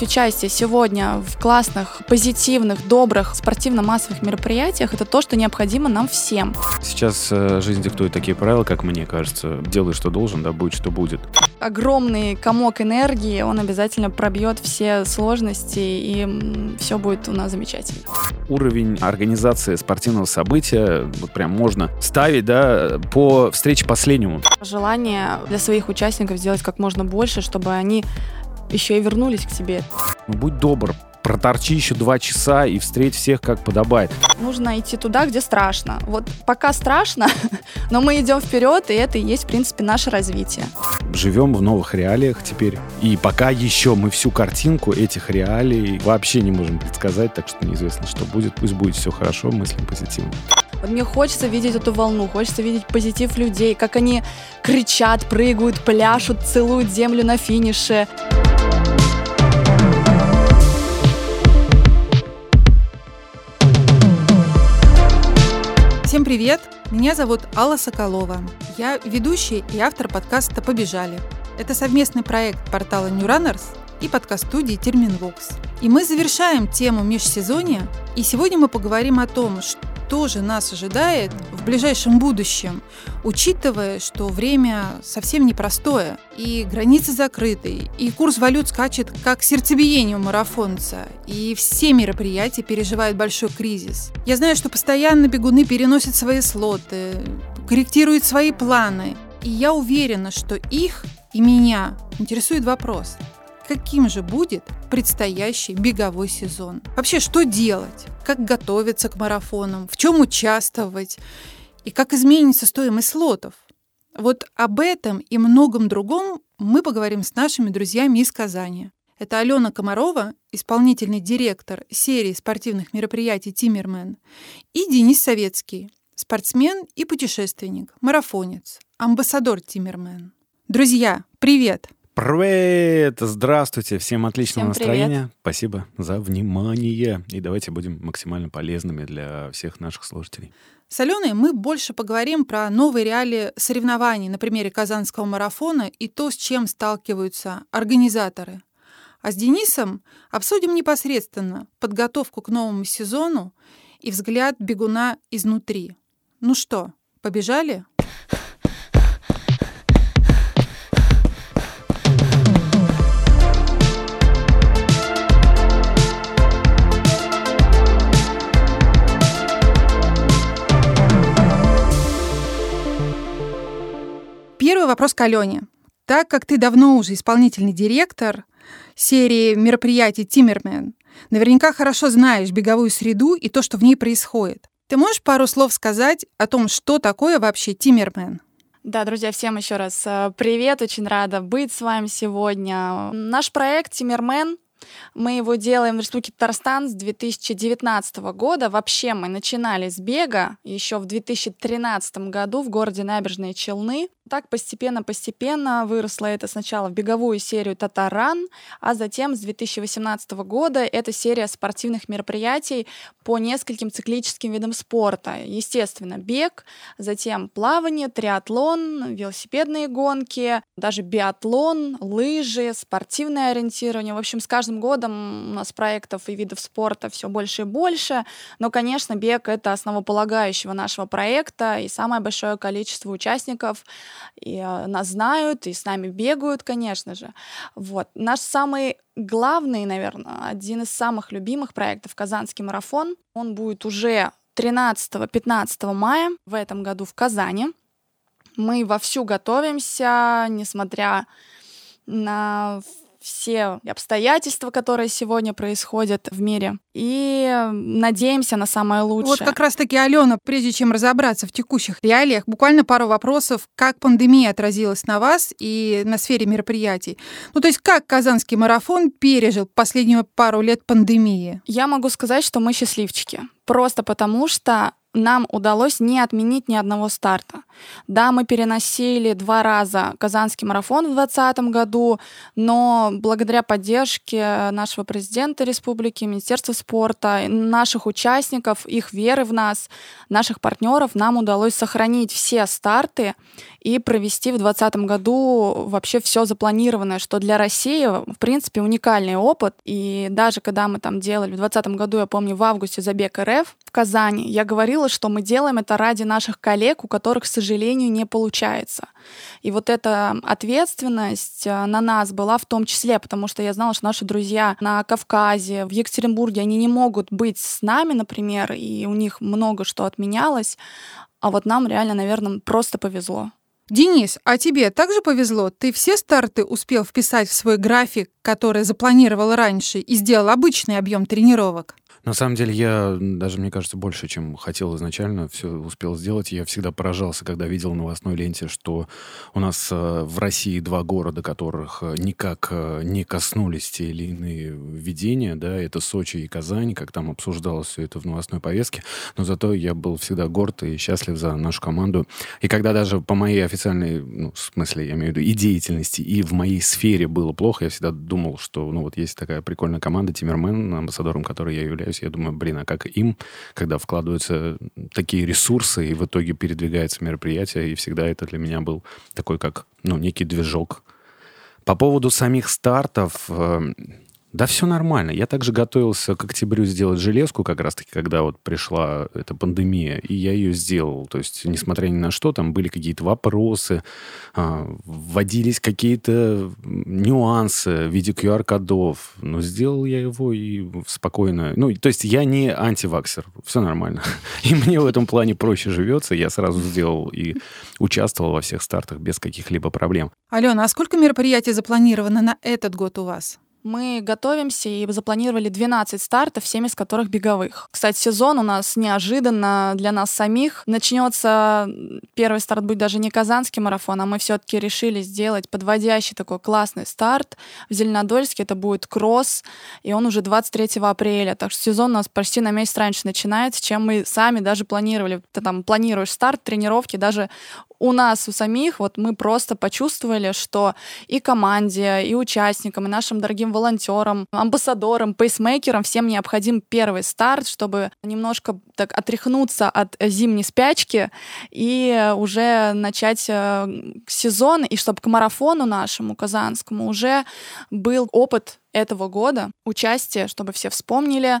принять участие сегодня в классных, позитивных, добрых, спортивно-массовых мероприятиях, это то, что необходимо нам всем. Сейчас э, жизнь диктует такие правила, как мне кажется. Делай, что должен, да будет, что будет. Огромный комок энергии, он обязательно пробьет все сложности, и все будет у нас замечательно. Уровень организации спортивного события вот прям можно ставить, да, по встрече последнему. Желание для своих участников сделать как можно больше, чтобы они еще и вернулись к себе. Ну, будь добр, проторчи еще два часа и встреть всех как подобает. Нужно идти туда, где страшно. Вот пока страшно, но мы идем вперед, и это и есть, в принципе, наше развитие. Живем в новых реалиях теперь. И пока еще мы всю картинку этих реалий вообще не можем предсказать, так что неизвестно, что будет. Пусть будет все хорошо, мыслим позитивно. Вот мне хочется видеть эту волну, хочется видеть позитив людей, как они кричат, прыгают, пляшут, целуют землю на финише. Всем привет! Меня зовут Алла Соколова. Я ведущий и автор подкаста «Побежали». Это совместный проект портала New Runners и подкаст-студии Терминвокс. И мы завершаем тему межсезонья, и сегодня мы поговорим о том, что тоже нас ожидает в ближайшем будущем, учитывая, что время совсем непростое, и границы закрыты, и курс валют скачет как сердцебиение у марафонца, и все мероприятия переживают большой кризис. Я знаю, что постоянно бегуны переносят свои слоты, корректируют свои планы, и я уверена, что их и меня интересует вопрос – каким же будет предстоящий беговой сезон. Вообще, что делать? Как готовиться к марафонам? В чем участвовать? И как изменится стоимость слотов? Вот об этом и многом другом мы поговорим с нашими друзьями из Казани. Это Алена Комарова, исполнительный директор серии спортивных мероприятий «Тиммермен», и Денис Советский, спортсмен и путешественник, марафонец, амбассадор «Тиммермен». Друзья, привет! Привет! Здравствуйте! Всем отличного Всем настроения. привет. Спасибо за внимание. И давайте будем максимально полезными для всех наших слушателей. С Аленой мы больше поговорим про новые реалии соревнований на примере Казанского марафона и то, с чем сталкиваются организаторы. А с Денисом обсудим непосредственно подготовку к новому сезону и взгляд бегуна изнутри. Ну что, побежали? Вопрос к Алене. Так как ты давно уже исполнительный директор серии мероприятий «Тиммермен», наверняка хорошо знаешь беговую среду и то, что в ней происходит. Ты можешь пару слов сказать о том, что такое вообще «Тиммермен»? Да, друзья, всем еще раз э, привет, очень рада быть с вами сегодня. Наш проект «Тиммермен» Мы его делаем в Республике Татарстан с 2019 года. Вообще мы начинали с бега еще в 2013 году в городе Набережные Челны. Так постепенно-постепенно выросло это сначала в беговую серию «Татаран», а затем с 2018 года это серия спортивных мероприятий по нескольким циклическим видам спорта. Естественно, бег, затем плавание, триатлон, велосипедные гонки, даже биатлон, лыжи, спортивное ориентирование. В общем, с каждым годом у нас проектов и видов спорта все больше и больше. Но, конечно, бег — это основополагающего нашего проекта, и самое большое количество участников — и э, нас знают, и с нами бегают, конечно же. Вот. Наш самый главный, наверное, один из самых любимых проектов «Казанский марафон». Он будет уже 13-15 мая в этом году в Казани. Мы вовсю готовимся, несмотря на все обстоятельства, которые сегодня происходят в мире. И надеемся на самое лучшее. Вот как раз-таки, Алена, прежде чем разобраться в текущих реалиях, буквально пару вопросов, как пандемия отразилась на вас и на сфере мероприятий. Ну, то есть как Казанский марафон пережил последнюю пару лет пандемии? Я могу сказать, что мы счастливчики. Просто потому что нам удалось не отменить ни одного старта. Да, мы переносили два раза Казанский марафон в 2020 году, но благодаря поддержке нашего президента республики, Министерства спорта, наших участников, их веры в нас, наших партнеров, нам удалось сохранить все старты и провести в 2020 году вообще все запланированное, что для России, в принципе, уникальный опыт. И даже когда мы там делали в 2020 году, я помню, в августе забег РФ в Казани, я говорила, что мы делаем это ради наших коллег, у которых, к сожалению, не получается. И вот эта ответственность э, на нас была в том числе, потому что я знала, что наши друзья на Кавказе, в Екатеринбурге, они не могут быть с нами, например, и у них много что отменялось, а вот нам реально, наверное, просто повезло. Денис, а тебе также повезло? Ты все старты успел вписать в свой график, который запланировал раньше, и сделал обычный объем тренировок? На самом деле я даже, мне кажется, больше, чем хотел изначально, все успел сделать. Я всегда поражался, когда видел в новостной ленте, что у нас э, в России два города, которых э, никак э, не коснулись те или иные введения, да, это Сочи и Казань, как там обсуждалось все это в новостной повестке. Но зато я был всегда горд и счастлив за нашу команду. И когда даже по моей официальной, ну, в смысле, я имею в виду, и деятельности, и в моей сфере было плохо, я всегда думал, что, ну, вот есть такая прикольная команда, Тиммермен, амбассадором которой я являюсь, есть я думаю, блин, а как им, когда вкладываются такие ресурсы, и в итоге передвигается мероприятие, и всегда это для меня был такой, как, ну, некий движок. По поводу самих стартов, э, да все нормально. Я также готовился к октябрю сделать железку, как раз-таки, когда вот пришла эта пандемия, и я ее сделал. То есть, несмотря ни на что, там были какие-то вопросы, а, вводились какие-то нюансы в виде QR-кодов. Но сделал я его и спокойно... Ну, то есть, я не антиваксер. Все нормально. И мне в этом плане проще живется. Я сразу сделал и участвовал во всех стартах без каких-либо проблем. Алена, а сколько мероприятий запланировано на этот год у вас? Мы готовимся и запланировали 12 стартов, 7 из которых беговых. Кстати, сезон у нас неожиданно для нас самих. Начнется первый старт будет даже не Казанский марафон, а мы все-таки решили сделать подводящий такой классный старт. В Зеленодольске это будет кросс, и он уже 23 апреля. Так что сезон у нас почти на месяц раньше начинается, чем мы сами даже планировали. Ты там планируешь старт, тренировки, даже у нас, у самих, вот мы просто почувствовали, что и команде, и участникам, и нашим дорогим волонтерам, амбассадорам, пейсмейкерам всем необходим первый старт, чтобы немножко так отряхнуться от зимней спячки и уже начать э, сезон, и чтобы к марафону нашему казанскому уже был опыт этого года, участие, чтобы все вспомнили,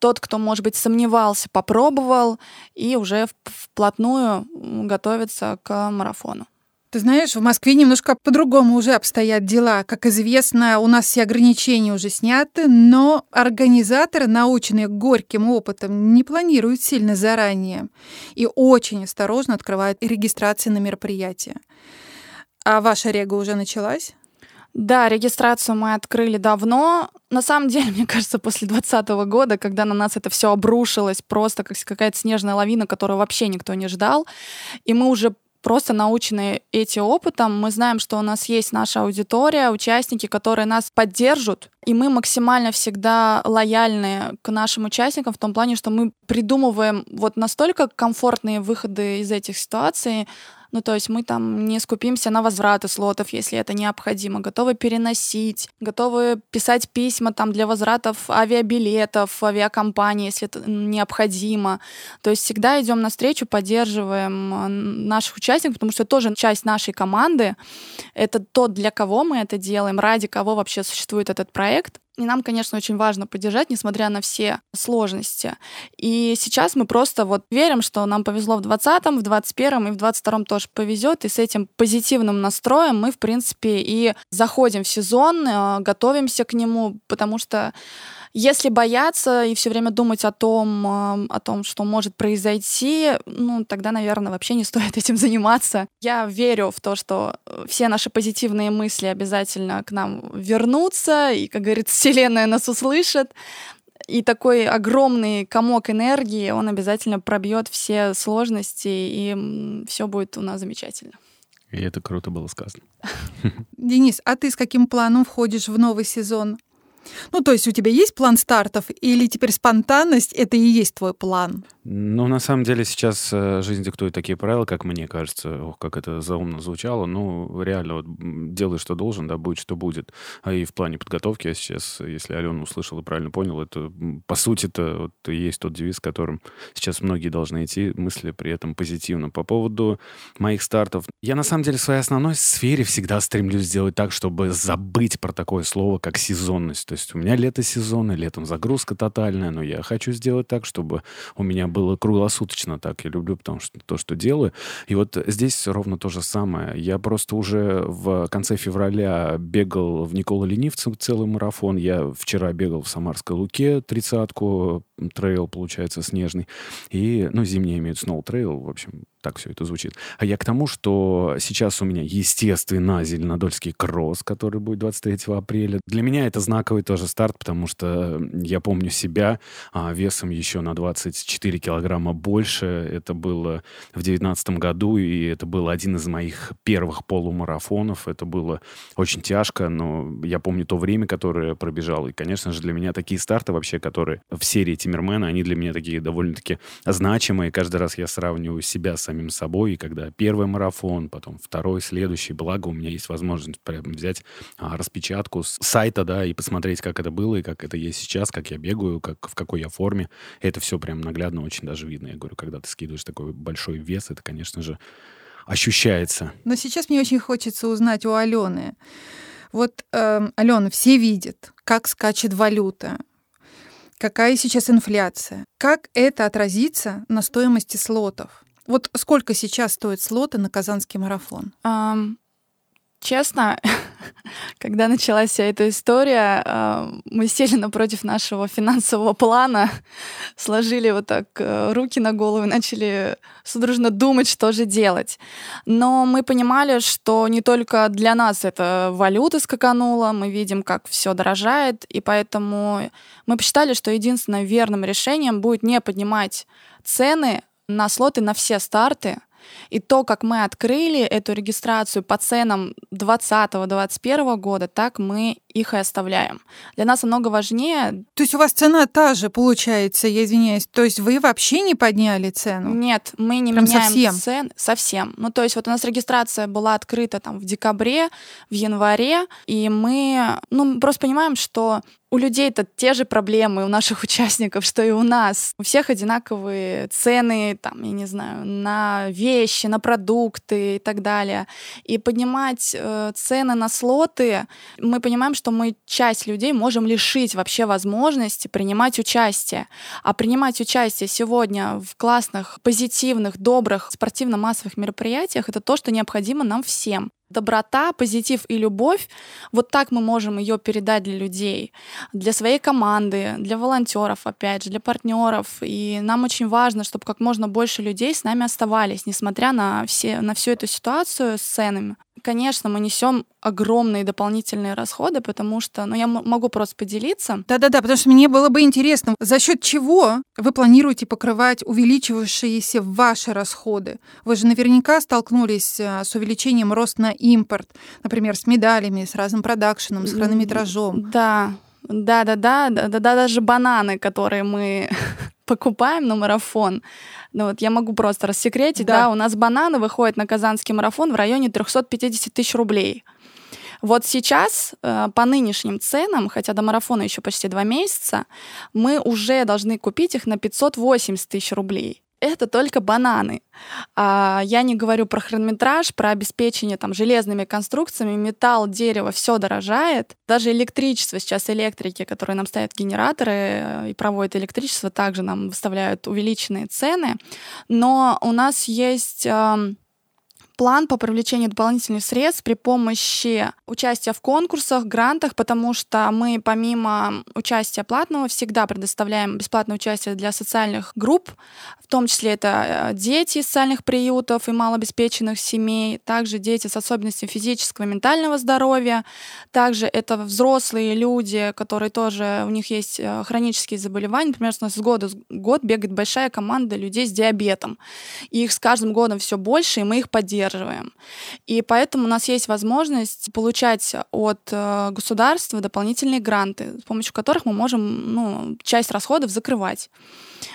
тот, кто, может быть, сомневался, попробовал и уже вплотную готовится к марафону. Ты знаешь, в Москве немножко по-другому уже обстоят дела. Как известно, у нас все ограничения уже сняты, но организаторы, наученные горьким опытом, не планируют сильно заранее и очень осторожно открывают регистрации на мероприятия. А ваша рега уже началась? Да, регистрацию мы открыли давно. На самом деле, мне кажется, после 2020 года, когда на нас это все обрушилось, просто как какая-то снежная лавина, которую вообще никто не ждал, и мы уже просто научены этим опытом, мы знаем, что у нас есть наша аудитория, участники, которые нас поддержат, и мы максимально всегда лояльны к нашим участникам в том плане, что мы придумываем вот настолько комфортные выходы из этих ситуаций, ну, то есть мы там не скупимся на возвраты слотов, если это необходимо, готовы переносить, готовы писать письма там для возвратов авиабилетов, авиакомпании, если это необходимо. То есть всегда идем навстречу, поддерживаем э, наших участников, потому что тоже часть нашей команды. Это то, для кого мы это делаем, ради кого вообще существует этот проект. И нам, конечно, очень важно поддержать, несмотря на все сложности. И сейчас мы просто вот верим, что нам повезло в 20-м, в 21-м и в 22-м тоже повезет. И с этим позитивным настроем мы, в принципе, и заходим в сезон, э, готовимся к нему, потому что если бояться и все время думать о том, о том, что может произойти, ну, тогда, наверное, вообще не стоит этим заниматься. Я верю в то, что э, все наши позитивные мысли обязательно к нам вернутся, и, как говорится, Вселенная нас услышит. И такой огромный комок энергии, он обязательно пробьет все сложности, и все будет у нас замечательно. И это круто было сказано. Денис, а ты с каким планом входишь в новый сезон? Ну, то есть у тебя есть план стартов, или теперь спонтанность — это и есть твой план? Ну, на самом деле сейчас э, жизнь диктует такие правила, как мне кажется, ох, как это заумно звучало. Ну, реально, вот делай, что должен, да, будет, что будет. А и в плане подготовки я сейчас, если Алена услышал и правильно понял, это, по сути это вот есть тот девиз, которым сейчас многие должны идти, мысли при этом позитивно. По поводу моих стартов, я на самом деле в своей основной сфере всегда стремлюсь сделать так, чтобы забыть про такое слово, как сезонность. То есть у меня лето сезона, летом загрузка тотальная, но я хочу сделать так, чтобы у меня было круглосуточно так. Я люблю потому что то, что делаю. И вот здесь ровно то же самое. Я просто уже в конце февраля бегал в Никола Ленивцев целый марафон. Я вчера бегал в Самарской Луке тридцатку, трейл, получается, снежный. И, ну, зимний имеют сноу трейл, в общем, так все это звучит. А я к тому, что сейчас у меня, естественно, Зеленодольский кросс, который будет 23 апреля. Для меня это знаковый тоже старт, потому что я помню себя а, весом еще на 24 килограмма больше. Это было в 2019 году, и это был один из моих первых полумарафонов. Это было очень тяжко, но я помню то время, которое пробежал. И, конечно же, для меня такие старты вообще, которые в серии Тиммермена, они для меня такие довольно-таки значимые. Каждый раз я сравниваю себя с самим собой, и когда первый марафон, потом второй, следующий, благо у меня есть возможность прям взять а, распечатку с сайта, да, и посмотреть, как это было, и как это есть сейчас, как я бегаю, как, в какой я форме. Это все прям наглядно очень даже видно. Я говорю, когда ты скидываешь такой большой вес, это, конечно же, ощущается. Но сейчас мне очень хочется узнать у Алены. Вот, э, Алена, все видят, как скачет валюта, какая сейчас инфляция, как это отразится на стоимости слотов. Вот сколько сейчас стоит слоты на Казанский марафон? Um, честно, когда началась вся эта история, uh, мы сели напротив нашего финансового плана, сложили вот так uh, руки на голову и начали судорожно думать, что же делать. Но мы понимали, что не только для нас эта валюта скаканула, мы видим, как все дорожает, и поэтому мы посчитали, что единственным верным решением будет не поднимать цены, на слоты на все старты. И то, как мы открыли эту регистрацию по ценам 2020-2021 года, так мы их и оставляем. Для нас намного важнее... То есть у вас цена та же, получается, я извиняюсь. То есть вы вообще не подняли цену? Нет, мы не Прям меняем совсем? цен. Совсем. Ну, то есть вот у нас регистрация была открыта там в декабре, в январе, и мы, ну, просто понимаем, что у людей-то те же проблемы у наших участников, что и у нас. У всех одинаковые цены, там, я не знаю, на вещи, на продукты и так далее. И поднимать э, цены на слоты, мы понимаем, что мы часть людей можем лишить вообще возможности принимать участие. А принимать участие сегодня в классных, позитивных, добрых спортивно-массовых мероприятиях это то, что необходимо нам всем доброта, позитив и любовь, вот так мы можем ее передать для людей, для своей команды, для волонтеров, опять же, для партнеров. И нам очень важно, чтобы как можно больше людей с нами оставались, несмотря на, все, на всю эту ситуацию с ценами. Конечно, мы несем огромные дополнительные расходы, потому что, ну, я могу просто поделиться. Да-да-да, потому что мне было бы интересно, за счет чего вы планируете покрывать увеличивающиеся ваши расходы? Вы же наверняка столкнулись э, с увеличением роста на импорт, например, с медалями, с разным продакшеном, с хронометражом. Да, да, да, да, да, да, даже бананы, которые мы покупаем на марафон. Ну вот я могу просто рассекретить, да. да, у нас бананы выходят на казанский марафон в районе 350 тысяч рублей. Вот сейчас э, по нынешним ценам, хотя до марафона еще почти два месяца, мы уже должны купить их на 580 тысяч рублей это только бананы. А я не говорю про хронометраж, про обеспечение там железными конструкциями, металл, дерево, все дорожает. Даже электричество сейчас электрики, которые нам ставят генераторы э, и проводят электричество, также нам выставляют увеличенные цены. Но у нас есть план по привлечению дополнительных средств при помощи участия в конкурсах, грантах, потому что мы помимо участия платного всегда предоставляем бесплатное участие для социальных групп, в том числе это э, дети из социальных приютов и малообеспеченных семей, также дети с особенностями физического и ментального здоровья, также это взрослые люди, которые тоже, у них есть э, хронические заболевания, например, у нас с года в год бегает большая команда людей с диабетом, и их с каждым годом все больше, и мы их поддерживаем. И поэтому у нас есть возможность получать от э, государства дополнительные гранты, с помощью которых мы можем ну, часть расходов закрывать.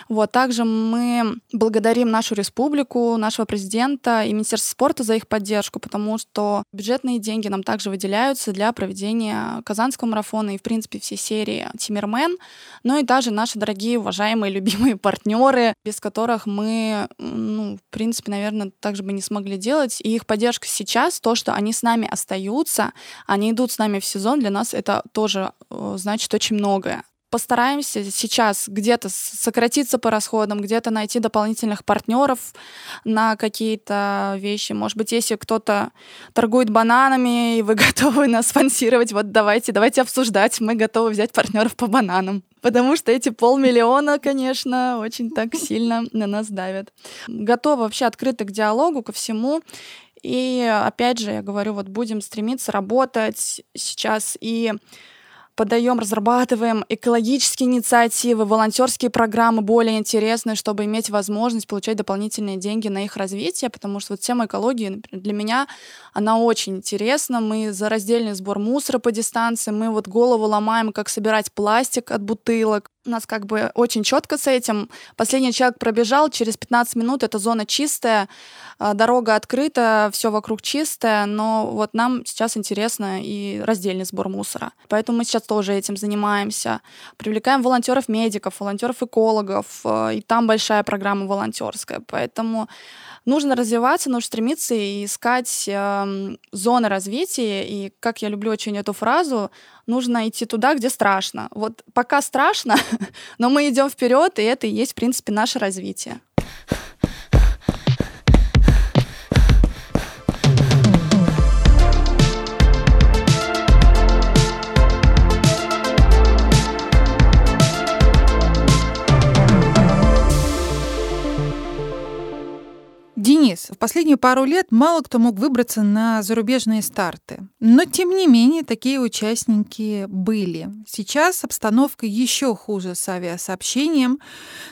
Вот. Также мы благодарим нашу республику, нашего президента и Министерство спорта за их поддержку, потому что бюджетные деньги нам также выделяются для проведения Казанского марафона и, в принципе, всей серии Тимирмен, ну и даже наши дорогие, уважаемые, любимые партнеры, без которых мы, ну, в принципе, наверное, также бы не смогли делать. И их поддержка сейчас, то, что они с нами остаются, они идут с нами в сезон, для нас это тоже э, значит очень многое постараемся сейчас где-то сократиться по расходам, где-то найти дополнительных партнеров на какие-то вещи. Может быть, если кто-то торгует бананами, и вы готовы нас спонсировать, вот давайте, давайте обсуждать. Мы готовы взять партнеров по бананам. Потому что эти полмиллиона, конечно, очень так сильно на нас давят. Готовы вообще открыты к диалогу, ко всему. И опять же, я говорю, вот будем стремиться работать сейчас и подаем, разрабатываем экологические инициативы, волонтерские программы более интересные, чтобы иметь возможность получать дополнительные деньги на их развитие, потому что вот тема экологии например, для меня, она очень интересна. Мы за раздельный сбор мусора по дистанции, мы вот голову ломаем, как собирать пластик от бутылок, у нас как бы очень четко с этим. Последний человек пробежал, через 15 минут эта зона чистая, а, дорога открыта, все вокруг чистое, но вот нам сейчас интересно и раздельный сбор мусора. Поэтому мы сейчас тоже этим занимаемся. Привлекаем волонтеров-медиков, волонтеров-экологов, а, и там большая программа волонтерская. Поэтому нужно развиваться, нужно стремиться и искать э, зоны развития. И как я люблю очень эту фразу, нужно идти туда, где страшно. Вот пока страшно, но мы идем вперед, и это и есть, в принципе, наше развитие. Денис, в последние пару лет мало кто мог выбраться на зарубежные старты. Но, тем не менее, такие участники были. Сейчас обстановка еще хуже с авиасообщением.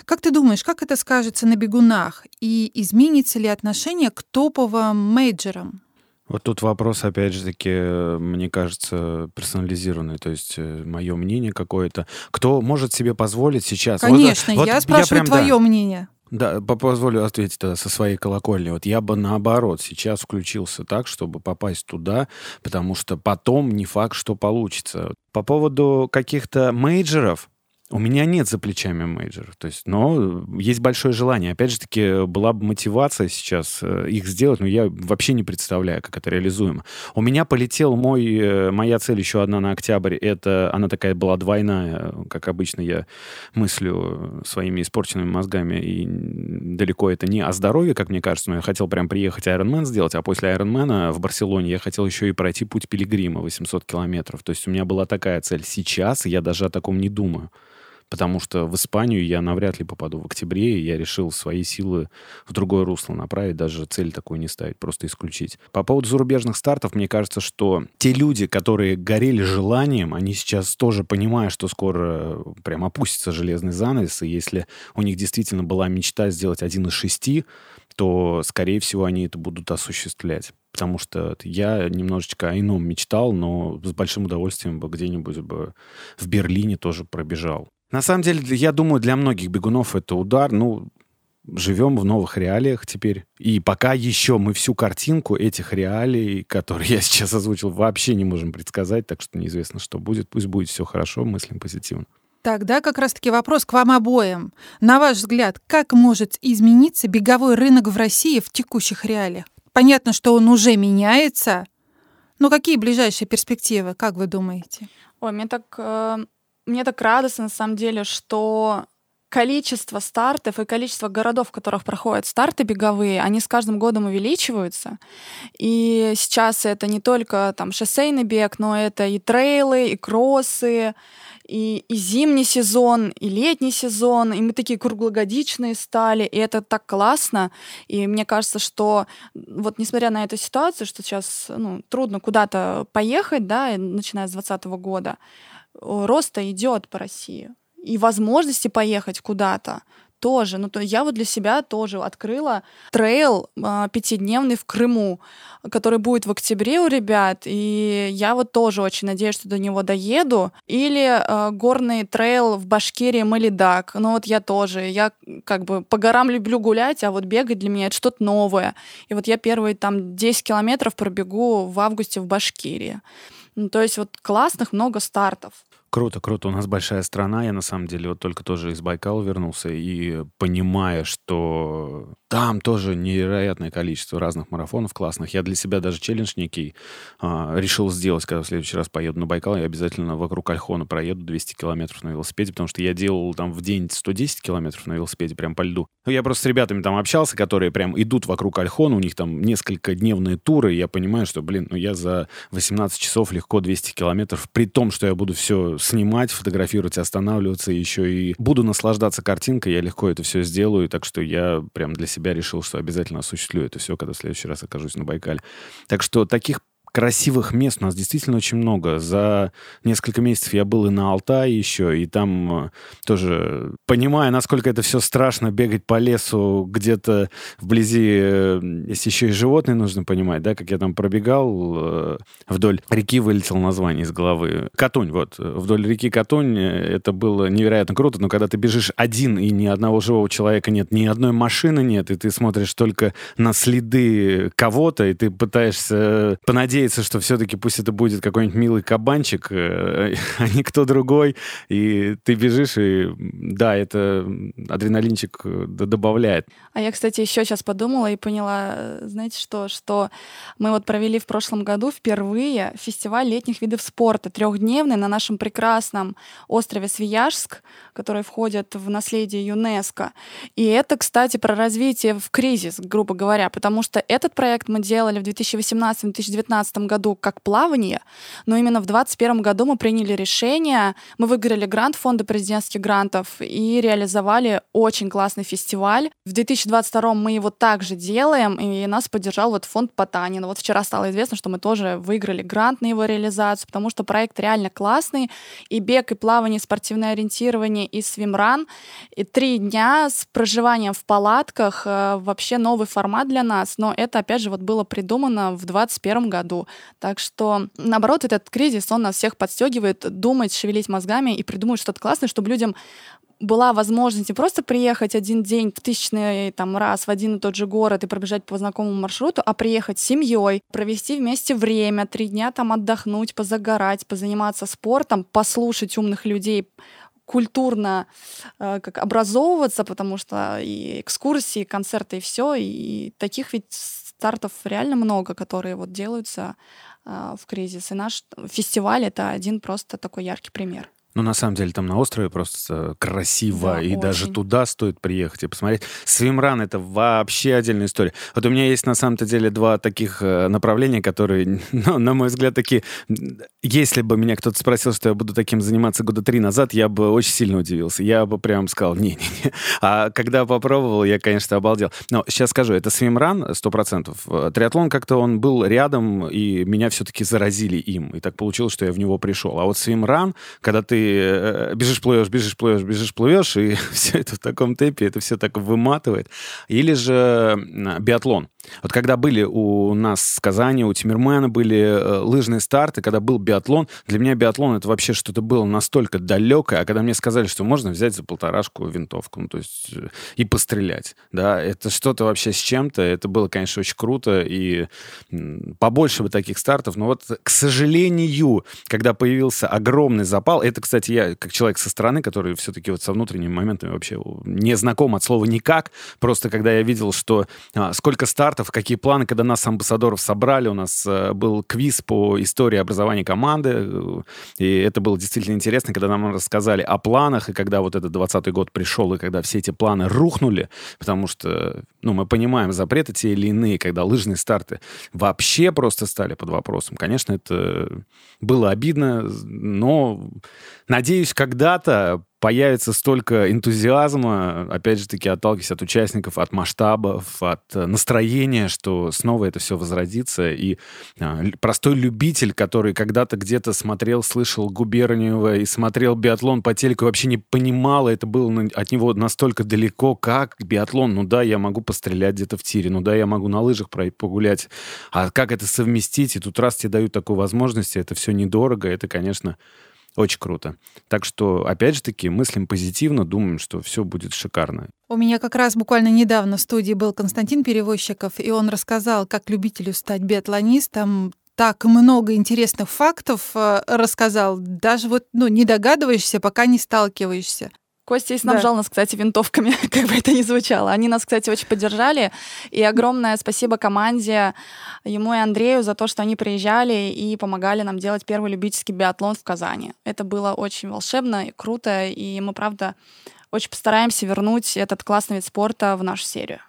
Как ты думаешь, как это скажется на бегунах? И изменится ли отношение к топовым мейджерам? Вот тут вопрос, опять же таки, мне кажется, персонализированный. То есть э, мое мнение какое-то. Кто может себе позволить сейчас? Конечно, вот, я вот спрашиваю я прям, твое да, мнение. Да, позволю ответить тогда со своей колокольни. Вот я бы наоборот сейчас включился так, чтобы попасть туда, потому что потом не факт, что получится. По поводу каких-то мейджеров, у меня нет за плечами major, то есть, но есть большое желание. Опять же таки, была бы мотивация сейчас э, их сделать, но я вообще не представляю, как это реализуемо. У меня полетел мой, э, моя цель еще одна на октябрь, это, она такая была двойная, как обычно я мыслю своими испорченными мозгами, и далеко это не о здоровье, как мне кажется, но я хотел прям приехать Ironman сделать, а после Ironman в Барселоне я хотел еще и пройти путь пилигрима 800 километров. То есть у меня была такая цель. Сейчас я даже о таком не думаю потому что в Испанию я навряд ли попаду в октябре, и я решил свои силы в другое русло направить, даже цель такую не ставить, просто исключить. По поводу зарубежных стартов, мне кажется, что те люди, которые горели желанием, они сейчас тоже понимают, что скоро э, прям опустится железный занавес, и если у них действительно была мечта сделать один из шести, то, скорее всего, они это будут осуществлять. Потому что я немножечко о ином мечтал, но с большим удовольствием бы где-нибудь бы в Берлине тоже пробежал. На самом деле, я думаю, для многих бегунов это удар. Ну, живем в новых реалиях теперь. И пока еще мы всю картинку этих реалий, которые я сейчас озвучил, вообще не можем предсказать, так что неизвестно, что будет. Пусть будет все хорошо, мыслим позитивно. Тогда как раз-таки вопрос к вам обоим. На ваш взгляд, как может измениться беговой рынок в России в текущих реалиях? Понятно, что он уже меняется, но какие ближайшие перспективы, как вы думаете? Ой, мне так э, мне так радостно, на самом деле, что количество стартов и количество городов, в которых проходят старты беговые, они с каждым годом увеличиваются. И сейчас это не только там шоссейный бег, но это и трейлы, и кроссы, и, и зимний сезон, и летний сезон, и мы такие круглогодичные стали, и это так классно. И мне кажется, что вот несмотря на эту ситуацию, что сейчас ну, трудно куда-то поехать, да, начиная с 2020 года, роста идет по России и возможности поехать куда-то тоже. Ну, то я вот для себя тоже открыла трейл э, пятидневный в Крыму, который будет в октябре у ребят, и я вот тоже очень надеюсь, что до него доеду. Или э, горный трейл в Башкирии Малидак. Ну вот я тоже. Я как бы по горам люблю гулять, а вот бегать для меня это что-то новое. И вот я первые там 10 километров пробегу в августе в Башкирии. Ну, то есть вот классных много стартов. Круто, круто. У нас большая страна. Я на самом деле вот только тоже из Байкала вернулся и понимая, что там тоже невероятное количество разных марафонов классных. Я для себя даже челлендж некий а, решил сделать, когда в следующий раз поеду на Байкал. Я обязательно вокруг Альхона проеду 200 километров на велосипеде, потому что я делал там в день 110 километров на велосипеде прям по льду. Ну, я просто с ребятами там общался, которые прям идут вокруг Альхона, у них там несколько дневные туры, и я понимаю, что, блин, ну я за 18 часов легко 200 километров, при том, что я буду все снимать, фотографировать, останавливаться, еще и буду наслаждаться картинкой, я легко это все сделаю, так что я прям для себя решил, что обязательно осуществлю это все, когда в следующий раз окажусь на Байкале. Так что таких красивых мест у нас действительно очень много. За несколько месяцев я был и на Алтае еще, и там э, тоже, понимая, насколько это все страшно, бегать по лесу где-то вблизи, э, если еще и животные нужно понимать, да, как я там пробегал э, вдоль реки, вылетел название из головы. Катунь, вот, вдоль реки Катунь, это было невероятно круто, но когда ты бежишь один, и ни одного живого человека нет, ни одной машины нет, и ты смотришь только на следы кого-то, и ты пытаешься понадеяться надеяться, что все-таки пусть это будет какой-нибудь милый кабанчик, э, а не кто другой, и ты бежишь, и да, это адреналинчик э, добавляет. А я, кстати, еще сейчас подумала и поняла, э, знаете что, что мы вот провели в прошлом году впервые фестиваль летних видов спорта, трехдневный на нашем прекрасном острове Свияжск, который входит в наследие ЮНЕСКо. И это, кстати, про развитие в кризис, грубо говоря, потому что этот проект мы делали в 2018-2019 2019 году как плавание, но именно в 2021 году мы приняли решение, мы выиграли грант фонда президентских грантов и реализовали очень классный фестиваль. В 2022 мы его также делаем, и нас поддержал вот фонд Потанина. Вот вчера стало известно, что мы тоже выиграли грант на его реализацию, потому что проект реально классный, и бег, и плавание, и спортивное ориентирование, и свимран, и три дня с проживанием в палатках, э, вообще новый формат для нас, но это, опять же, вот было придумано в 2021 году. Так что, наоборот, этот кризис, он нас всех подстегивает думать, шевелить мозгами и придумать что-то классное, чтобы людям была возможность не просто приехать один день в тысячный там, раз в один и тот же город и пробежать по знакомому маршруту, а приехать с семьей, провести вместе время, три дня там отдохнуть, позагорать, позаниматься спортом, послушать умных людей, культурно э, как образовываться, потому что и экскурсии, и концерты, и все, и таких ведь стартов реально много, которые вот делаются э, в кризис. И наш фестиваль — это один просто такой яркий пример. Ну, на самом деле, там на острове просто красиво, да, и очень. даже туда стоит приехать и посмотреть. Свимран — это вообще отдельная история. Вот у меня есть, на самом-то деле, два таких э, направления, которые, ну, на мой взгляд, такие... Если бы меня кто-то спросил, что я буду таким заниматься года три назад, я бы очень сильно удивился. Я бы прям сказал, не-не-не. А когда попробовал, я, конечно, обалдел. Но сейчас скажу, это swimrun 100%. Э, триатлон как-то он был рядом, и меня все-таки заразили им. И так получилось, что я в него пришел. А вот swimrun, когда ты Э, бежишь, плывешь, бежишь, плывешь, бежишь, плывешь, и все это в таком темпе, это все так выматывает. Или же биатлон. Вот когда были у нас в Казани, у Тимирмена были э, лыжные старты, когда был биатлон, для меня биатлон это вообще что-то было настолько далекое, а когда мне сказали, что можно взять за полторашку винтовку, ну, то есть э, и пострелять, да, это что-то вообще с чем-то, это было, конечно, очень круто, и побольше бы таких стартов, но вот, к сожалению, когда появился огромный запал, это, кстати, я, как человек со стороны, который все-таки вот со внутренними моментами вообще не знаком от слова никак, просто когда я видел, что а, сколько стартов стартов, какие планы, когда нас амбассадоров собрали, у нас э, был квиз по истории образования команды, э, и это было действительно интересно, когда нам рассказали о планах, и когда вот этот 20 год пришел, и когда все эти планы рухнули, потому что, ну, мы понимаем, запреты те или иные, когда лыжные старты вообще просто стали под вопросом. Конечно, это было обидно, но надеюсь, когда-то появится столько энтузиазма, опять же таки, отталкиваясь от участников, от масштабов, от э, настроения, что снова это все возродится. И а, простой любитель, который когда-то где-то смотрел, слышал Губерниева и смотрел биатлон по телеку, вообще не понимал, это было от него настолько далеко, как биатлон. Ну да, я могу пострелять где-то в тире, ну да, я могу на лыжах погулять. А как это совместить? И тут раз тебе дают такую возможность, это все недорого, это, конечно, очень круто. Так что, опять же таки, мыслим позитивно, думаем, что все будет шикарно. У меня как раз буквально недавно в студии был Константин Перевозчиков, и он рассказал, как любителю стать биатлонистом, так много интересных фактов э, рассказал, даже вот ну, не догадываешься, пока не сталкиваешься. Костя снабжал да. нас, кстати, винтовками, как бы это ни звучало. Они нас, кстати, очень поддержали. И огромное спасибо команде, ему и Андрею за то, что они приезжали и помогали нам делать первый любительский биатлон в Казани. Это было очень волшебно и круто, и мы, правда, очень постараемся вернуть этот классный вид спорта в нашу серию.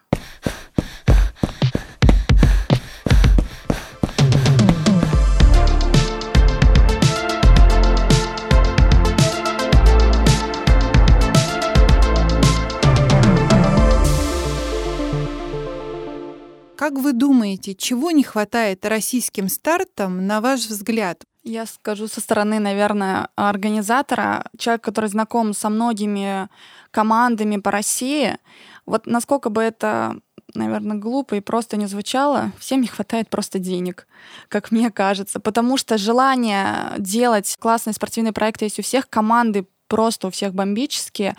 Как вы думаете, чего не хватает российским стартам, на ваш взгляд? Я скажу со стороны, наверное, организатора, человек, который знаком со многими командами по России. Вот насколько бы это наверное, глупо и просто не звучало, всем не хватает просто денег, как мне кажется. Потому что желание делать классные спортивные проекты есть у всех, команды просто у всех бомбические.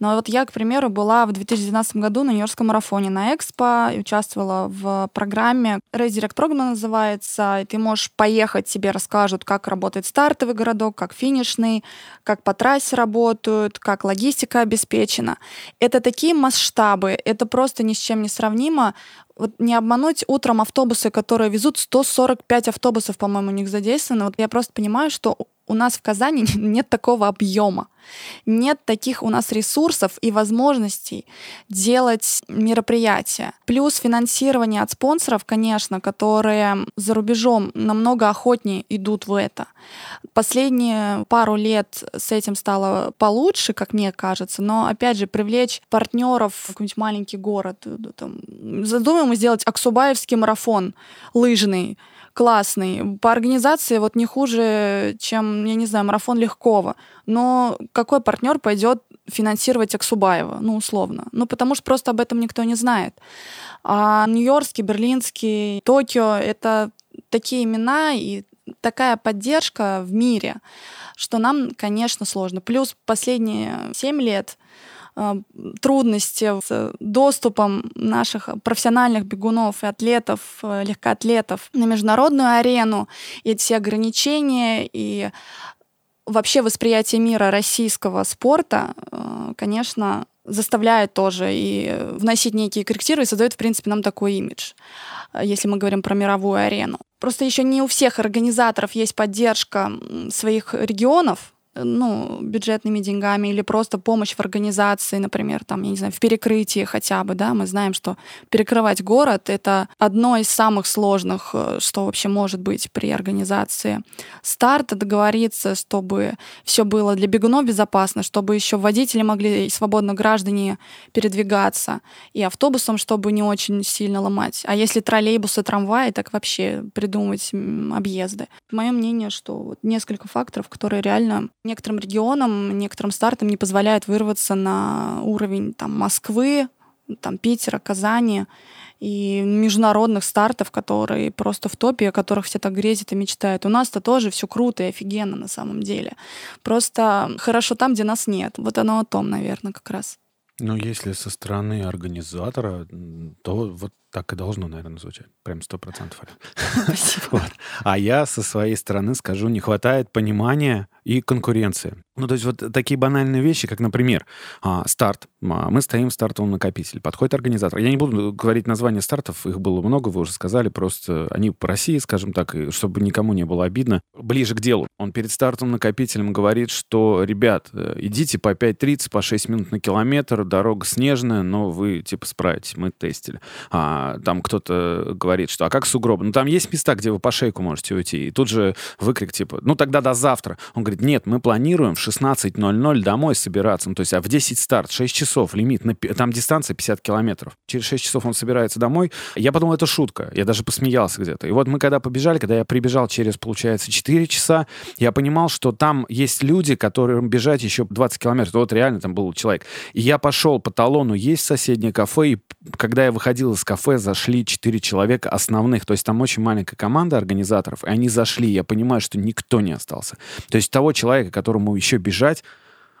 Но вот я, к примеру, была в 2019 году на Нью-Йоркском марафоне на Экспо, и участвовала в программе Race Direct Program называется, и ты можешь поехать, тебе расскажут, как работает стартовый городок, как финишный, как по трассе работают, как логистика обеспечена. Это такие масштабы, это просто ни с чем не сравнимо вот не обмануть утром автобусы, которые везут 145 автобусов, по-моему, у них задействовано. Вот я просто понимаю, что у нас в Казани нет такого объема, нет таких у нас ресурсов и возможностей делать мероприятия. Плюс финансирование от спонсоров, конечно, которые за рубежом намного охотнее идут в это. Последние пару лет с этим стало получше, как мне кажется, но опять же привлечь партнеров в какой-нибудь маленький город, э, там, задумаем сделать Аксубаевский марафон лыжный, классный. По организации вот не хуже, чем, я не знаю, марафон Легкова. Но какой партнер пойдет финансировать Аксубаева, ну, условно? Ну, потому что просто об этом никто не знает. А Нью-Йоркский, Берлинский, Токио — это такие имена и такая поддержка в мире, что нам, конечно, сложно. Плюс последние семь лет — трудности с доступом наших профессиональных бегунов и атлетов, э, легкоатлетов на международную арену, и эти ограничения, и вообще восприятие мира российского спорта, э, конечно, заставляет тоже и вносить некие коррективы и создает, в принципе, нам такой имидж, если мы говорим про мировую арену. Просто еще не у всех организаторов есть поддержка своих регионов, ну, бюджетными деньгами или просто помощь в организации, например, там, я не знаю, в перекрытии хотя бы, да, мы знаем, что перекрывать город — это одно из самых сложных, э, что вообще может быть при организации старта, договориться, чтобы все было для бегунов безопасно, чтобы еще водители могли свободно граждане передвигаться, и автобусом, чтобы не очень сильно ломать. А если троллейбусы, трамваи, так вообще придумать объезды. Мое мнение, что несколько факторов, которые реально некоторым регионам, некоторым стартам не позволяют вырваться на уровень там, Москвы, там, Питера, Казани и международных стартов, которые просто в топе, о которых все так грезят и мечтают. У нас-то тоже все круто и офигенно на самом деле. Просто хорошо там, где нас нет. Вот оно о том, наверное, как раз. Ну, если со стороны организатора, то вот так и должно, наверное, звучать. Прям сто процентов. Спасибо. А я со своей стороны скажу, не хватает понимания и конкуренции. Ну, то есть вот такие банальные вещи, как, например, а, старт. А, мы стоим в стартовом накопителе. Подходит организатор. Я не буду говорить название стартов, их было много, вы уже сказали, просто они по России, скажем так, и чтобы никому не было обидно. Ближе к делу. Он перед стартовым накопителем говорит, что, ребят, э, идите по 5.30, по 6 минут на километр, дорога снежная, но вы, типа, справитесь, мы тестили. А, там кто-то говорит, что а как сугроб? Ну, там есть места, где вы по шейку можете уйти. И тут же выкрик типа, ну, тогда до завтра. Он говорит, нет, мы планируем в 16.00 домой собираться. Ну, то есть, а в 10 старт, 6 часов, лимит. На, там дистанция 50 километров. Через 6 часов он собирается домой. Я подумал, это шутка. Я даже посмеялся где-то. И вот мы когда побежали, когда я прибежал через, получается, 4 часа, я понимал, что там есть люди, которым бежать еще 20 километров. Вот реально там был человек. И я пошел по талону есть соседнее кафе, и когда я выходил из кафе, зашли 4 человека основных. То есть там очень маленькая команда организаторов, и они зашли. Я понимаю, что никто не остался. То есть того человека, которому еще бежать,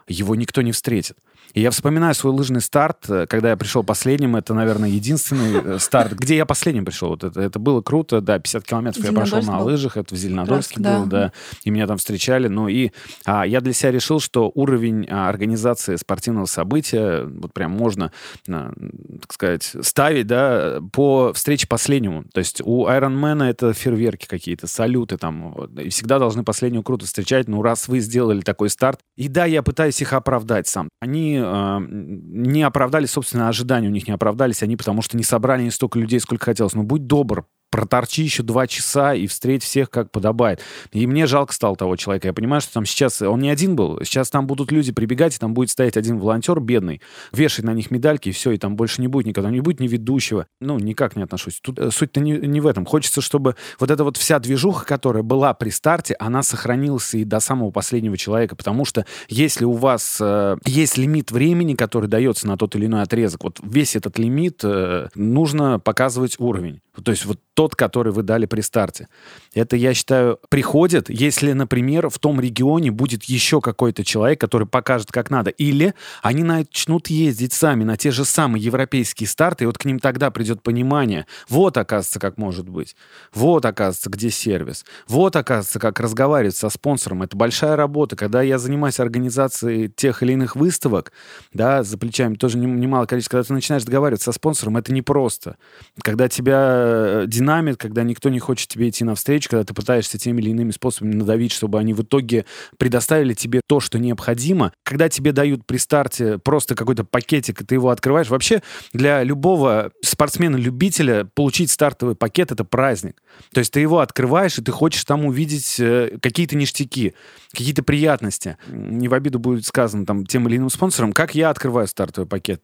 его никто не встретит. И я вспоминаю свой лыжный старт, э, когда я пришел последним. Это, наверное, единственный э, старт, где я последним пришел. Вот это, это было круто, да, 50 километров я прошел на лыжах, это в Зеленодольске Раз, был, да. да, и меня там встречали. Ну и а, я для себя решил, что уровень а, организации спортивного события, вот прям можно, а, так сказать, ставить, да, по встрече последнему. То есть у Ironman это фейерверки какие-то, салюты там, и всегда должны последнюю круто встречать. Ну, раз вы сделали такой старт, и да, я пытаюсь их оправдать сам. Они э, не оправдали, собственно, ожидания у них не оправдались, они потому что не собрали не столько людей, сколько хотелось. Но будь добр, проторчи еще два часа и встреть всех как подобает. И мне жалко стало того человека. Я понимаю, что там сейчас он не один был. Сейчас там будут люди прибегать, и там будет стоять один волонтер бедный, вешать на них медальки, и все, и там больше не будет никогда. Не будет ни ведущего. Ну, никак не отношусь. Тут э, суть-то не, не в этом. Хочется, чтобы вот эта вот вся движуха, которая была при старте, она сохранилась и до самого последнего человека. Потому что если у вас э, есть лимит времени, который дается на тот или иной отрезок, вот весь этот лимит э, нужно показывать уровень. То есть вот тот, который вы дали при старте. Это, я считаю, приходит, если, например, в том регионе будет еще какой-то человек, который покажет, как надо. Или они начнут ездить сами на те же самые европейские старты, и вот к ним тогда придет понимание. Вот, оказывается, как может быть. Вот, оказывается, где сервис. Вот, оказывается, как разговаривать со спонсором. Это большая работа. Когда я занимаюсь организацией тех или иных выставок, да, за плечами тоже немало количества, когда ты начинаешь разговаривать со спонсором, это непросто. Когда тебя Э, динамит, когда никто не хочет тебе идти навстречу, когда ты пытаешься теми или иными способами надавить, чтобы они в итоге предоставили тебе то, что необходимо. Когда тебе дают при старте просто какой-то пакетик, и ты его открываешь, вообще для любого спортсмена-любителя получить стартовый пакет — это праздник. То есть ты его открываешь, и ты хочешь там увидеть э, какие-то ништяки, какие-то приятности. Не в обиду будет сказано там тем или иным спонсором, как я открываю стартовый пакет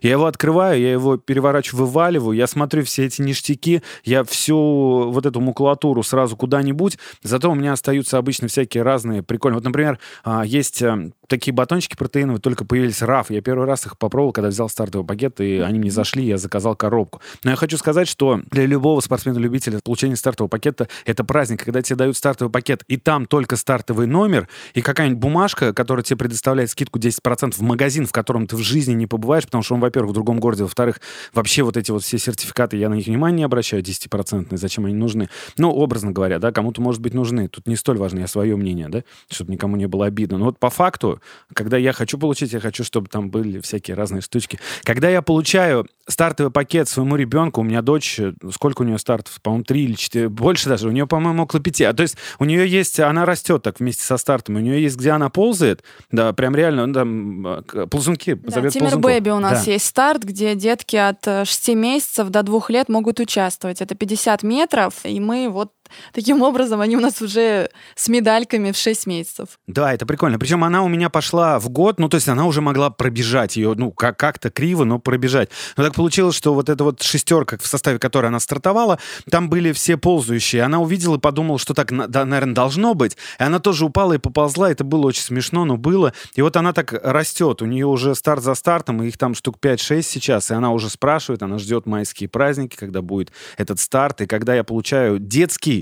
я его открываю, я его переворачиваю, вываливаю, я смотрю все эти ништяки, я всю вот эту макулатуру сразу куда-нибудь, зато у меня остаются обычно всякие разные прикольные. Вот, например, а, есть э, такие батончики протеиновые, только появились РАФ. Я первый раз их попробовал, когда взял стартовый пакет, и они мне зашли, я заказал коробку. Но я хочу сказать, что для любого спортсмена-любителя получение стартового пакета — это праздник, когда тебе дают стартовый пакет, и там только стартовый номер, и какая-нибудь бумажка, которая тебе предоставляет скидку 10% в магазин, в котором ты в жизни не побываешь, потому что он, во-первых, в другом городе, во-вторых, вообще вот эти вот все сертификаты, я на них внимания не обращаю, 10%, зачем они нужны? Ну, образно говоря, да, кому-то, может быть, нужны. Тут не столь важно, я свое мнение, да, чтобы никому не было обидно. Но вот по факту, когда я хочу получить, я хочу, чтобы там были всякие разные штучки. Когда я получаю стартовый пакет своему ребенку, у меня дочь, сколько у нее стартов? По-моему, три или четыре, больше даже, у нее, по-моему, около пяти. А то есть у нее есть, она растет так вместе со стартом, у нее есть, где она ползает, да, прям реально, ну, там, ползунки. Да, Тиммер Бэби у нас да. есть старт, где детки от 6 э, месяцев до 2 лет могут участвовать. Это 50 метров, и мы вот таким образом они у нас уже с медальками в 6 месяцев. Да, это прикольно. Причем она у меня пошла в год, ну, то есть она уже могла пробежать ее, ну, как- как-то криво, но пробежать. Но так получилось, что вот эта вот шестерка, в составе которой она стартовала, там были все ползающие. Она увидела и подумала, что так, да, наверное, должно быть. И она тоже упала и поползла. Это было очень смешно, но было. И вот она так растет. У нее уже старт за стартом, и их там штук 5-6 сейчас. И она уже спрашивает, она ждет майские праздники, когда будет этот старт. И когда я получаю детский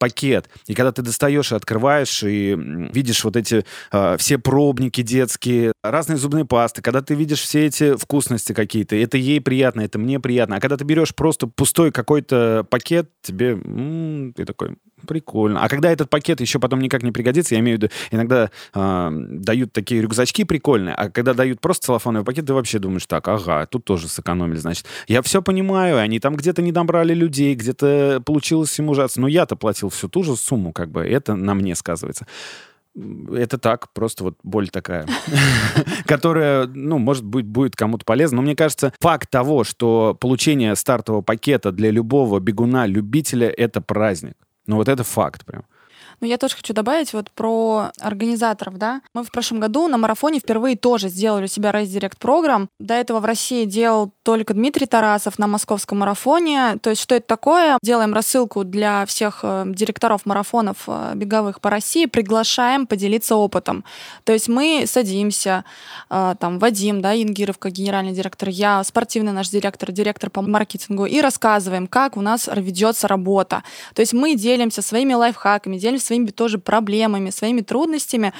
пакет. И когда ты достаешь и открываешь, и видишь вот эти э, все пробники детские, разные зубные пасты, когда ты видишь все эти вкусности какие-то, это ей приятно, это мне приятно. А когда ты берешь просто пустой какой-то пакет, тебе м-м, ты такой, Прикольно. А когда этот пакет еще потом никак не пригодится, я имею в виду, иногда э, дают такие рюкзачки прикольные, а когда дают просто целлофановый пакет, ты вообще думаешь, так, ага, тут тоже сэкономили, значит. Я все понимаю, они там где-то не добрали людей, где-то получилось им ужаться, но я-то платил всю ту же сумму, как бы, это на мне сказывается. это так, просто вот боль такая, которая, ну, может быть, будет кому-то полезна. Но мне кажется, факт того, что получение стартового пакета для любого бегуна-любителя — это праздник. Ну, вот это факт прям. Но я тоже хочу добавить вот про организаторов, да. Мы в прошлом году на марафоне впервые тоже сделали у себя Race Direct программ. До этого в России делал только Дмитрий Тарасов на московском марафоне. То есть что это такое? Делаем рассылку для всех э, директоров марафонов э, беговых по России, приглашаем поделиться опытом. То есть мы садимся, э, там, Вадим, да, Ингиров, как генеральный директор, я, спортивный наш директор, директор по маркетингу, и рассказываем, как у нас ведется работа. То есть мы делимся своими лайфхаками, делимся своими тоже проблемами, своими трудностями,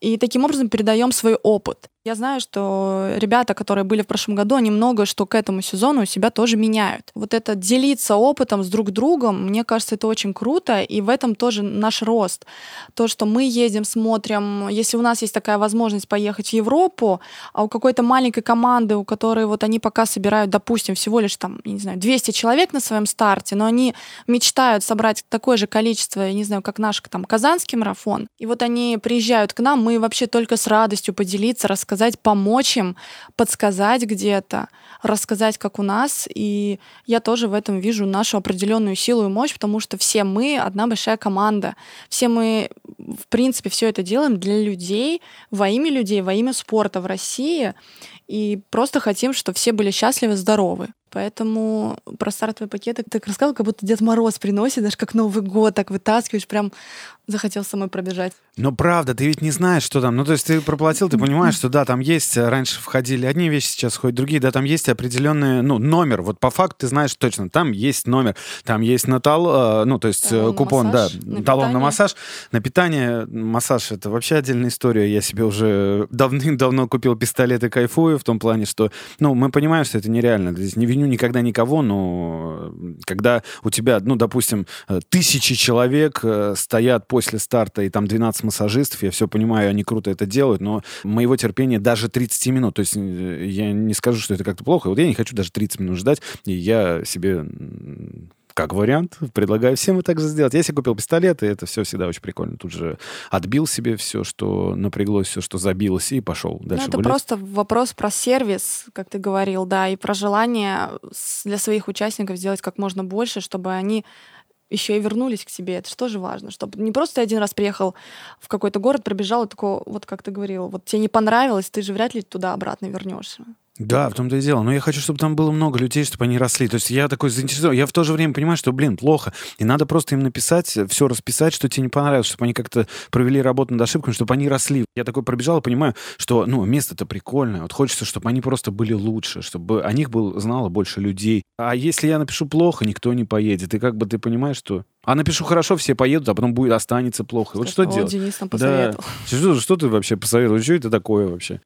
и таким образом передаем свой опыт. Я знаю, что ребята, которые были в прошлом году, они много что к этому сезону у себя тоже меняют. Вот это делиться опытом с друг другом, мне кажется, это очень круто, и в этом тоже наш рост. То, что мы едем, смотрим, если у нас есть такая возможность поехать в Европу, а у какой-то маленькой команды, у которой вот они пока собирают, допустим, всего лишь там, не знаю, 200 человек на своем старте, но они мечтают собрать такое же количество, я не знаю, как наш там казанский марафон, и вот они приезжают к нам, мы вообще только с радостью поделиться, рассказать сказать, помочь им, подсказать где-то, рассказать, как у нас. И я тоже в этом вижу нашу определенную силу и мощь, потому что все мы одна большая команда. Все мы, в принципе, все это делаем для людей, во имя людей, во имя спорта в России. И просто хотим, чтобы все были счастливы, здоровы. Поэтому про стартовые пакеты ты рассказывал, как будто Дед Мороз приносит, даже как Новый год, так вытаскиваешь, прям захотел самой пробежать. Но правда, ты ведь не знаешь, что там. Ну, то есть ты проплатил, ты понимаешь, что да, там есть, э, раньше входили одни вещи, сейчас входят другие, да, там есть определенный, ну, номер. Вот по факту ты знаешь точно, там есть номер, там есть натал, э, ну, то есть э, талон купон, массаж, да, на талон питание. на массаж. На питание, массаж — это вообще отдельная история. Я себе уже давным-давно купил пистолет и кайфую в том плане, что, ну, мы понимаем, что это нереально. Здесь не виню никогда никого, но когда у тебя, ну, допустим, тысячи человек стоят по после старта, и там 12 массажистов, я все понимаю, они круто это делают, но моего терпения даже 30 минут, то есть э, я не скажу, что это как-то плохо, вот я не хочу даже 30 минут ждать, и я себе как вариант, предлагаю всем и так же сделать. Я себе купил пистолет, и это все всегда очень прикольно. Тут же отбил себе все, что напряглось, все, что забилось, и пошел дальше ну, это гулять. просто вопрос про сервис, как ты говорил, да, и про желание для своих участников сделать как можно больше, чтобы они еще и вернулись к себе. Это же тоже важно, чтобы не просто ты один раз приехал в какой-то город, пробежал и такой, вот как ты говорил, вот тебе не понравилось, ты же вряд ли туда обратно вернешься. Да, в том-то и дело. Но я хочу, чтобы там было много людей, чтобы они росли. То есть я такой заинтересован. Я в то же время понимаю, что, блин, плохо. И надо просто им написать, все расписать, что тебе не понравилось, чтобы они как-то провели работу над ошибками, чтобы они росли. Я такой пробежал и понимаю, что, ну, место-то прикольное. Вот хочется, чтобы они просто были лучше, чтобы о них был, знало больше людей. А если я напишу плохо, никто не поедет. И как бы ты понимаешь, что а напишу хорошо, все поедут, а потом будет останется плохо. Что, вот что делать? Денис нам посоветовал. Да. Что, что ты вообще посоветовал? Что это такое вообще?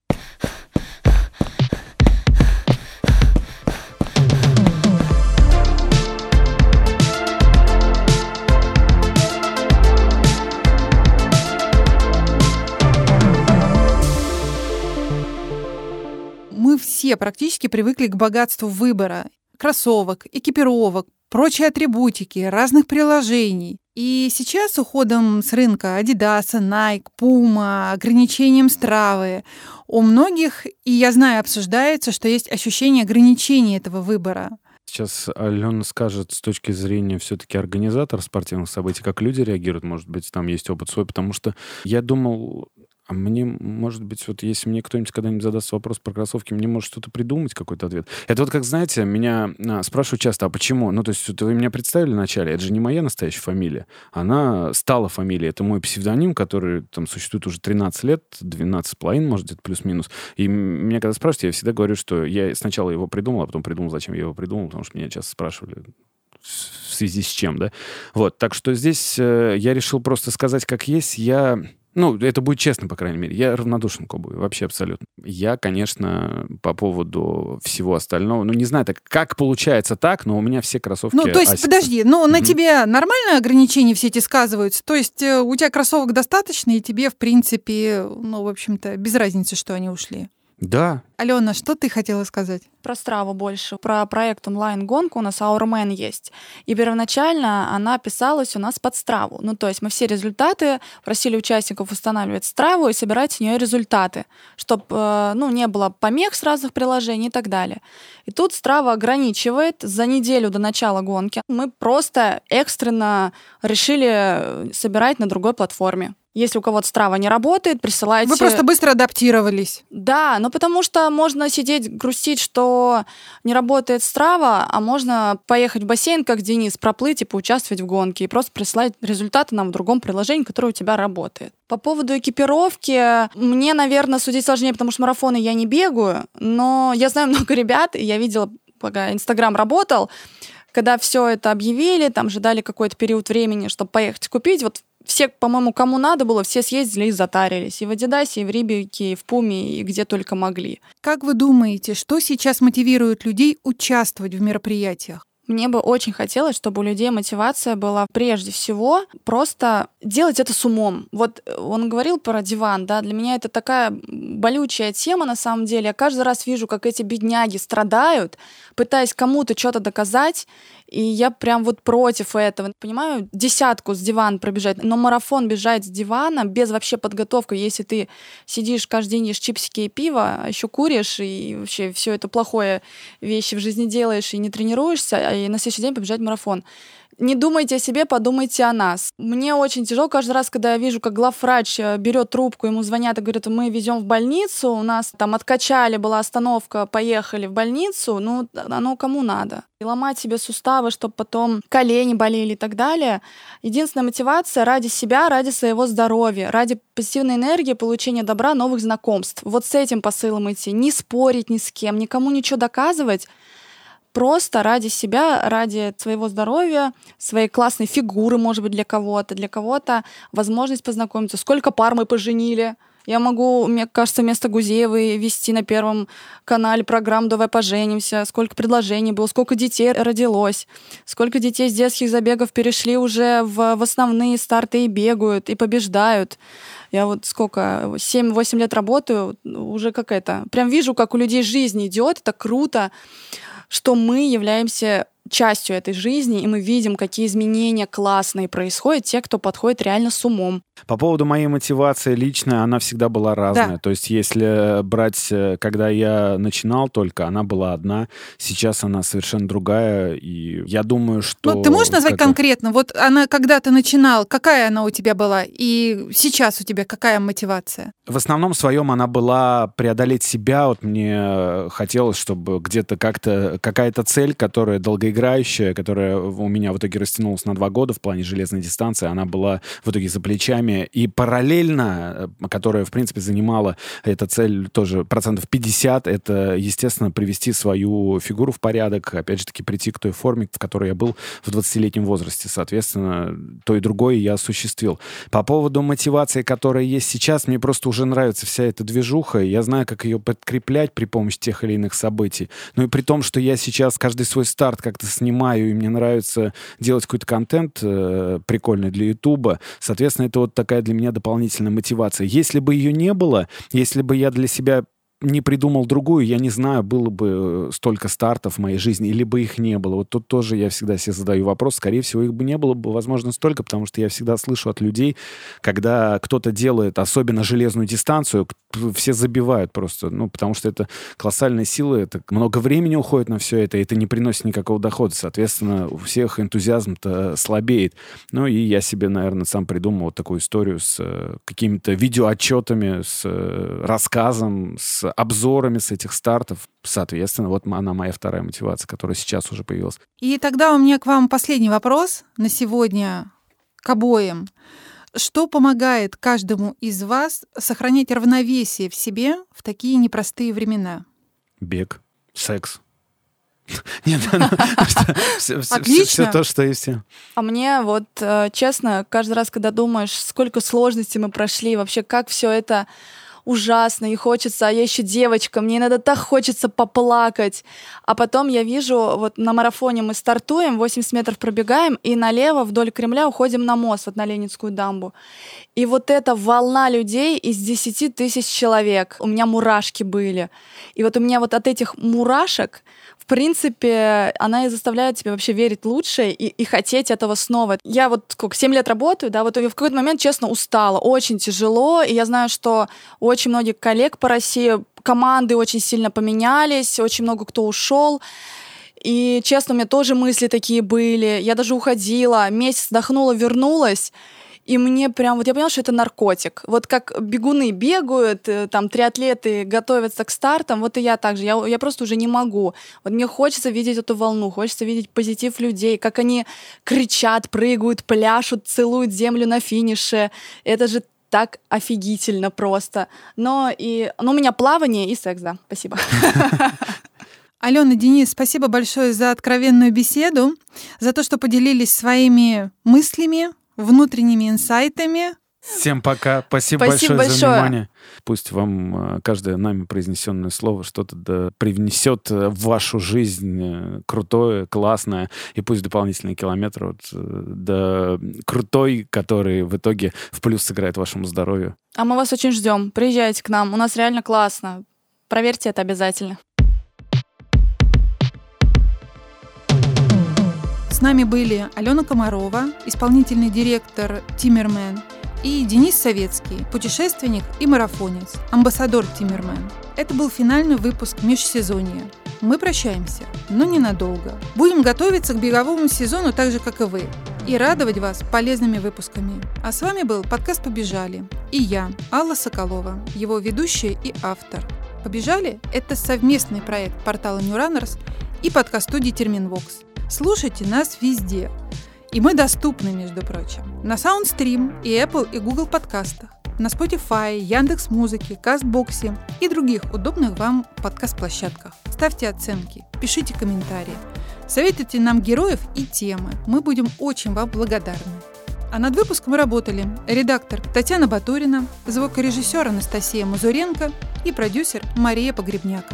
Практически привыкли к богатству выбора кроссовок, экипировок, прочей атрибутики, разных приложений. И сейчас уходом с рынка Adidas, Nike, Puma, ограничением стравы, у многих, и я знаю, обсуждается, что есть ощущение ограничения этого выбора. Сейчас Алена скажет с точки зрения все-таки организатора спортивных событий, как люди реагируют, может быть, там есть опыт свой, потому что я думал, а мне, может быть, вот если мне кто-нибудь когда-нибудь задаст вопрос про кроссовки, мне может что-то придумать, какой-то ответ. Это вот как, знаете, меня а, спрашивают часто, а почему? Ну, то есть вот вы меня представили вначале, это же не моя настоящая фамилия. Она стала фамилией. Это мой псевдоним, который там существует уже 13 лет, 12 с половиной, может, где-то плюс-минус. И меня когда спрашивают, я всегда говорю, что я сначала его придумал, а потом придумал, зачем я его придумал, потому что меня часто спрашивали, в связи с чем, да. Вот, так что здесь э, я решил просто сказать, как есть. Я ну, это будет честно, по крайней мере. Я равнодушен к обуви, вообще абсолютно. Я, конечно, по поводу всего остального, ну, не знаю, так как получается так, но у меня все кроссовки Ну, то есть, Asics. подожди, ну, mm-hmm. на тебе нормально ограничения все эти сказываются? То есть э, у тебя кроссовок достаточно, и тебе, в принципе, ну, в общем-то, без разницы, что они ушли? Да. Алена, что ты хотела сказать? Про Страву больше. Про проект онлайн-гонку у нас Our есть. И первоначально она писалась у нас под Страву. Ну, то есть мы все результаты просили участников устанавливать Страву и собирать с нее результаты, чтобы э, ну, не было помех с разных приложений и так далее. И тут Страва ограничивает за неделю до начала гонки. Мы просто экстренно решили собирать на другой платформе. Если у кого-то страва не работает, присылайте... Вы просто быстро адаптировались. Да, но потому что можно сидеть, грустить, что не работает страва, а можно поехать в бассейн, как Денис, проплыть и поучаствовать в гонке, и просто присылать результаты нам в другом приложении, которое у тебя работает. По поводу экипировки, мне, наверное, судить сложнее, потому что марафоны я не бегаю, но я знаю много ребят, и я видела, пока Инстаграм работал, когда все это объявили, там же дали какой-то период времени, чтобы поехать купить, вот все, по-моему, кому надо было, все съездили и затарились. И в Адидасе, и в Рибике, и в Пуме, и где только могли. Как вы думаете, что сейчас мотивирует людей участвовать в мероприятиях? Мне бы очень хотелось, чтобы у людей мотивация была прежде всего просто делать это с умом. Вот он говорил про диван, да, для меня это такая болючая тема на самом деле. Я каждый раз вижу, как эти бедняги страдают, пытаясь кому-то что-то доказать, и я прям вот против этого. Понимаю, десятку с дивана пробежать, но марафон бежать с дивана без вообще подготовки, если ты сидишь каждый день ешь чипсики и пиво, а еще куришь, и вообще все это плохое вещи в жизни делаешь, и не тренируешься, а и на следующий день побежать марафон не думайте о себе, подумайте о нас. Мне очень тяжело каждый раз, когда я вижу, как главврач э, берет трубку, ему звонят и говорят, мы везем в больницу, у нас там откачали, была остановка, поехали в больницу, ну, оно кому надо. И ломать себе суставы, чтобы потом колени болели и так далее. Единственная мотивация ради себя, ради своего здоровья, ради позитивной энергии, получения добра, новых знакомств. Вот с этим посылом идти. Не спорить ни с кем, никому ничего доказывать, просто ради себя, ради своего здоровья, своей классной фигуры, может быть, для кого-то, для кого-то возможность познакомиться. Сколько пар мы поженили? Я могу, мне кажется, вместо Гузеевой вести на Первом канале программу «Давай поженимся», сколько предложений было, сколько детей родилось, сколько детей с детских забегов перешли уже в, в основные старты и бегают, и побеждают. Я вот сколько, 7-8 лет работаю, уже какая-то... Прям вижу, как у людей жизнь идет, это круто что мы являемся частью этой жизни, и мы видим, какие изменения классные происходят, те, кто подходит реально с умом. По поводу моей мотивации личная, она всегда была разная. Да. То есть если брать, э, когда я начинал только, она была одна, сейчас она совершенно другая, и я думаю, что... Ну, ты можешь назвать как... конкретно? Вот она когда ты начинал, какая она у тебя была, и сейчас у тебя какая мотивация? В основном своем она была преодолеть себя. Вот мне хотелось, чтобы где-то как-то какая-то цель, которая долгоиграющая, которая у меня в итоге растянулась на два года в плане железной дистанции, она была в итоге за плечами. И параллельно, э, которая, в принципе, занимала эта цель тоже процентов 50, это, естественно, привести свою фигуру в порядок, опять же таки прийти к той форме, в которой я был в 20-летнем возрасте. Соответственно, то и другое я осуществил. По поводу мотивации, которая есть сейчас, мне просто уже нравится вся эта движуха, я знаю, как ее подкреплять при помощи тех или иных событий. Ну и при том, что я сейчас каждый свой старт как-то снимаю, и мне нравится делать какой-то контент э, прикольный для Ютуба, соответственно, это вот такая для меня дополнительная мотивация. Если бы ее не было, если бы я для себя не придумал другую, я не знаю, было бы э, столько стартов в моей жизни, или бы их не было. Вот тут тоже я всегда себе задаю вопрос. Скорее всего, их бы не было бы, возможно, столько, потому что я всегда слышу от людей, когда кто-то делает особенно железную дистанцию, все забивают просто, ну, потому что это колоссальная сила, это много времени уходит на все это, и это не приносит никакого дохода. Соответственно, у всех энтузиазм-то слабеет. Ну, и я себе, наверное, сам придумал вот такую историю с э, какими-то видеоотчетами, с э, рассказом, с обзорами с этих стартов. Соответственно, вот она моя вторая мотивация, которая сейчас уже появилась. И тогда у меня к вам последний вопрос на сегодня к обоим. Что помогает каждому из вас сохранять равновесие в себе в такие непростые времена? Бег, секс. Нет, ну, все то, что и все. А мне вот, э, честно, каждый раз, когда думаешь, сколько сложностей мы прошли, вообще как все это ужасно, и хочется, а я еще девочка, мне иногда так хочется поплакать. А потом я вижу, вот на марафоне мы стартуем, 80 метров пробегаем, и налево вдоль Кремля уходим на мост, вот на Ленинскую дамбу. И вот эта волна людей из 10 тысяч человек, у меня мурашки были. И вот у меня вот от этих мурашек в принципе, она и заставляет тебя вообще верить лучше и, и хотеть этого снова. Я вот сколько, 7 лет работаю, да, вот в какой-то момент, честно, устала. Очень тяжело, и я знаю, что у очень многих коллег по России команды очень сильно поменялись, очень много кто ушел. И, честно, у меня тоже мысли такие были. Я даже уходила, месяц вдохнула, вернулась. И мне прям, вот я поняла, что это наркотик. Вот как бегуны бегают, э, там, триатлеты готовятся к стартам, вот и я также. Я, я просто уже не могу. Вот мне хочется видеть эту волну, хочется видеть позитив людей, как они кричат, прыгают, пляшут, целуют землю на финише. Это же так офигительно просто. Но и, ну, у меня плавание и секс, да. Спасибо. Алена, Денис, спасибо большое за откровенную беседу, за то, что поделились своими мыслями, внутренними инсайтами. Всем пока. Спасибо, Спасибо большое, большое за внимание. Пусть вам э, каждое нами произнесенное слово что-то да привнесет э, в вашу жизнь э, крутое, классное, и пусть дополнительные километры вот, да крутой, который в итоге в плюс сыграет вашему здоровью. А мы вас очень ждем. Приезжайте к нам. У нас реально классно. Проверьте это обязательно. нами были Алена Комарова, исполнительный директор Тиммермен, и Денис Советский, путешественник и марафонец, амбассадор Тиммермен. Это был финальный выпуск межсезонья. Мы прощаемся, но ненадолго. Будем готовиться к беговому сезону так же, как и вы, и радовать вас полезными выпусками. А с вами был подкаст «Побежали» и я, Алла Соколова, его ведущая и автор. «Побежали» — это совместный проект портала New Runners и подкаст-студии «Терминвокс». Слушайте нас везде. И мы доступны, между прочим, на SoundStream и Apple и Google подкастах, на Spotify, Яндекс Музыке, Кастбоксе и других удобных вам подкаст-площадках. Ставьте оценки, пишите комментарии, советуйте нам героев и темы. Мы будем очень вам благодарны. А над выпуском работали редактор Татьяна Батурина, звукорежиссер Анастасия Мазуренко и продюсер Мария Погребняк.